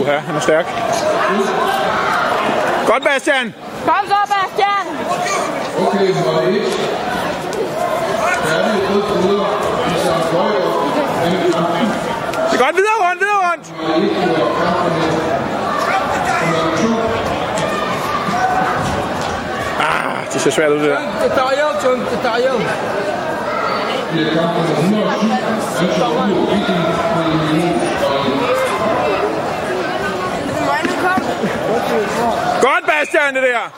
Uha, han er stærk. Godt, Bastian. Kom så, Bastian! Okay, hold et. Færdig rød højre. Den kamp. Det er godt. Videre rundt, videre rundt. Kampen. Nummer. Ah, det ser svært ud, det der. Detaljeret, John. Detaljeret. Det er kamp nummer 107. Altså Udo Viking på en minut og en Godt, Bastian, det der.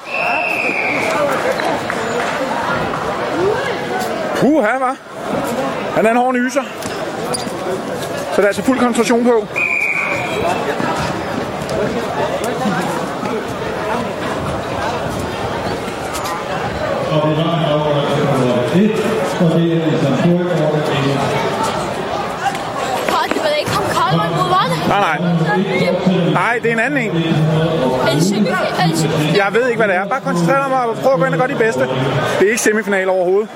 Puha, hva'? Han er en hård nyser. Så der er altså fuld koncentration på. Og det var en afgørelse på det, og det er altså Torg over det. Hold, det var ikke ham Karlmann mod, var det? Nej, nej. Nej, det er en anden en. Er det semifinal? Jeg ved ikke, hvad det er. Bare koncentrer dig om at prøve at gå ind og gøre de bedste. Det er ikke semifinal overhovedet.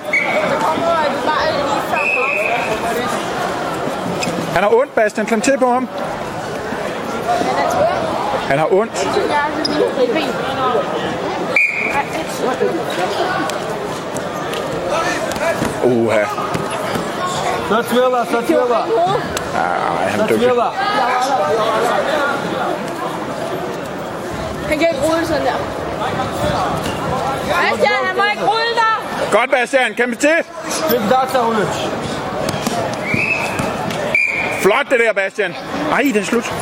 Han har ondt, Bastian. Klem til på ham. Han har ondt. Uha. Så tvivler, så tvivler. Nej, han er dygtig. Han kan ikke rulle sådan der. Bastian, han må ikke rulle der! Godt, Bastian. Kæmpe til. Fik data, Ulrich. Flot, det der, Bastian. Ej, det er slut.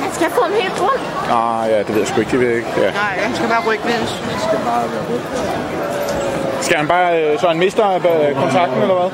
Man skal få ham helt rundt. Ah, ja, det ved jeg sgu ikke. Det ved jeg ikke. Ja. Nej, han skal bare rykke med. Skal han bare, øh, så han mister øh, kontakten, eller hvad?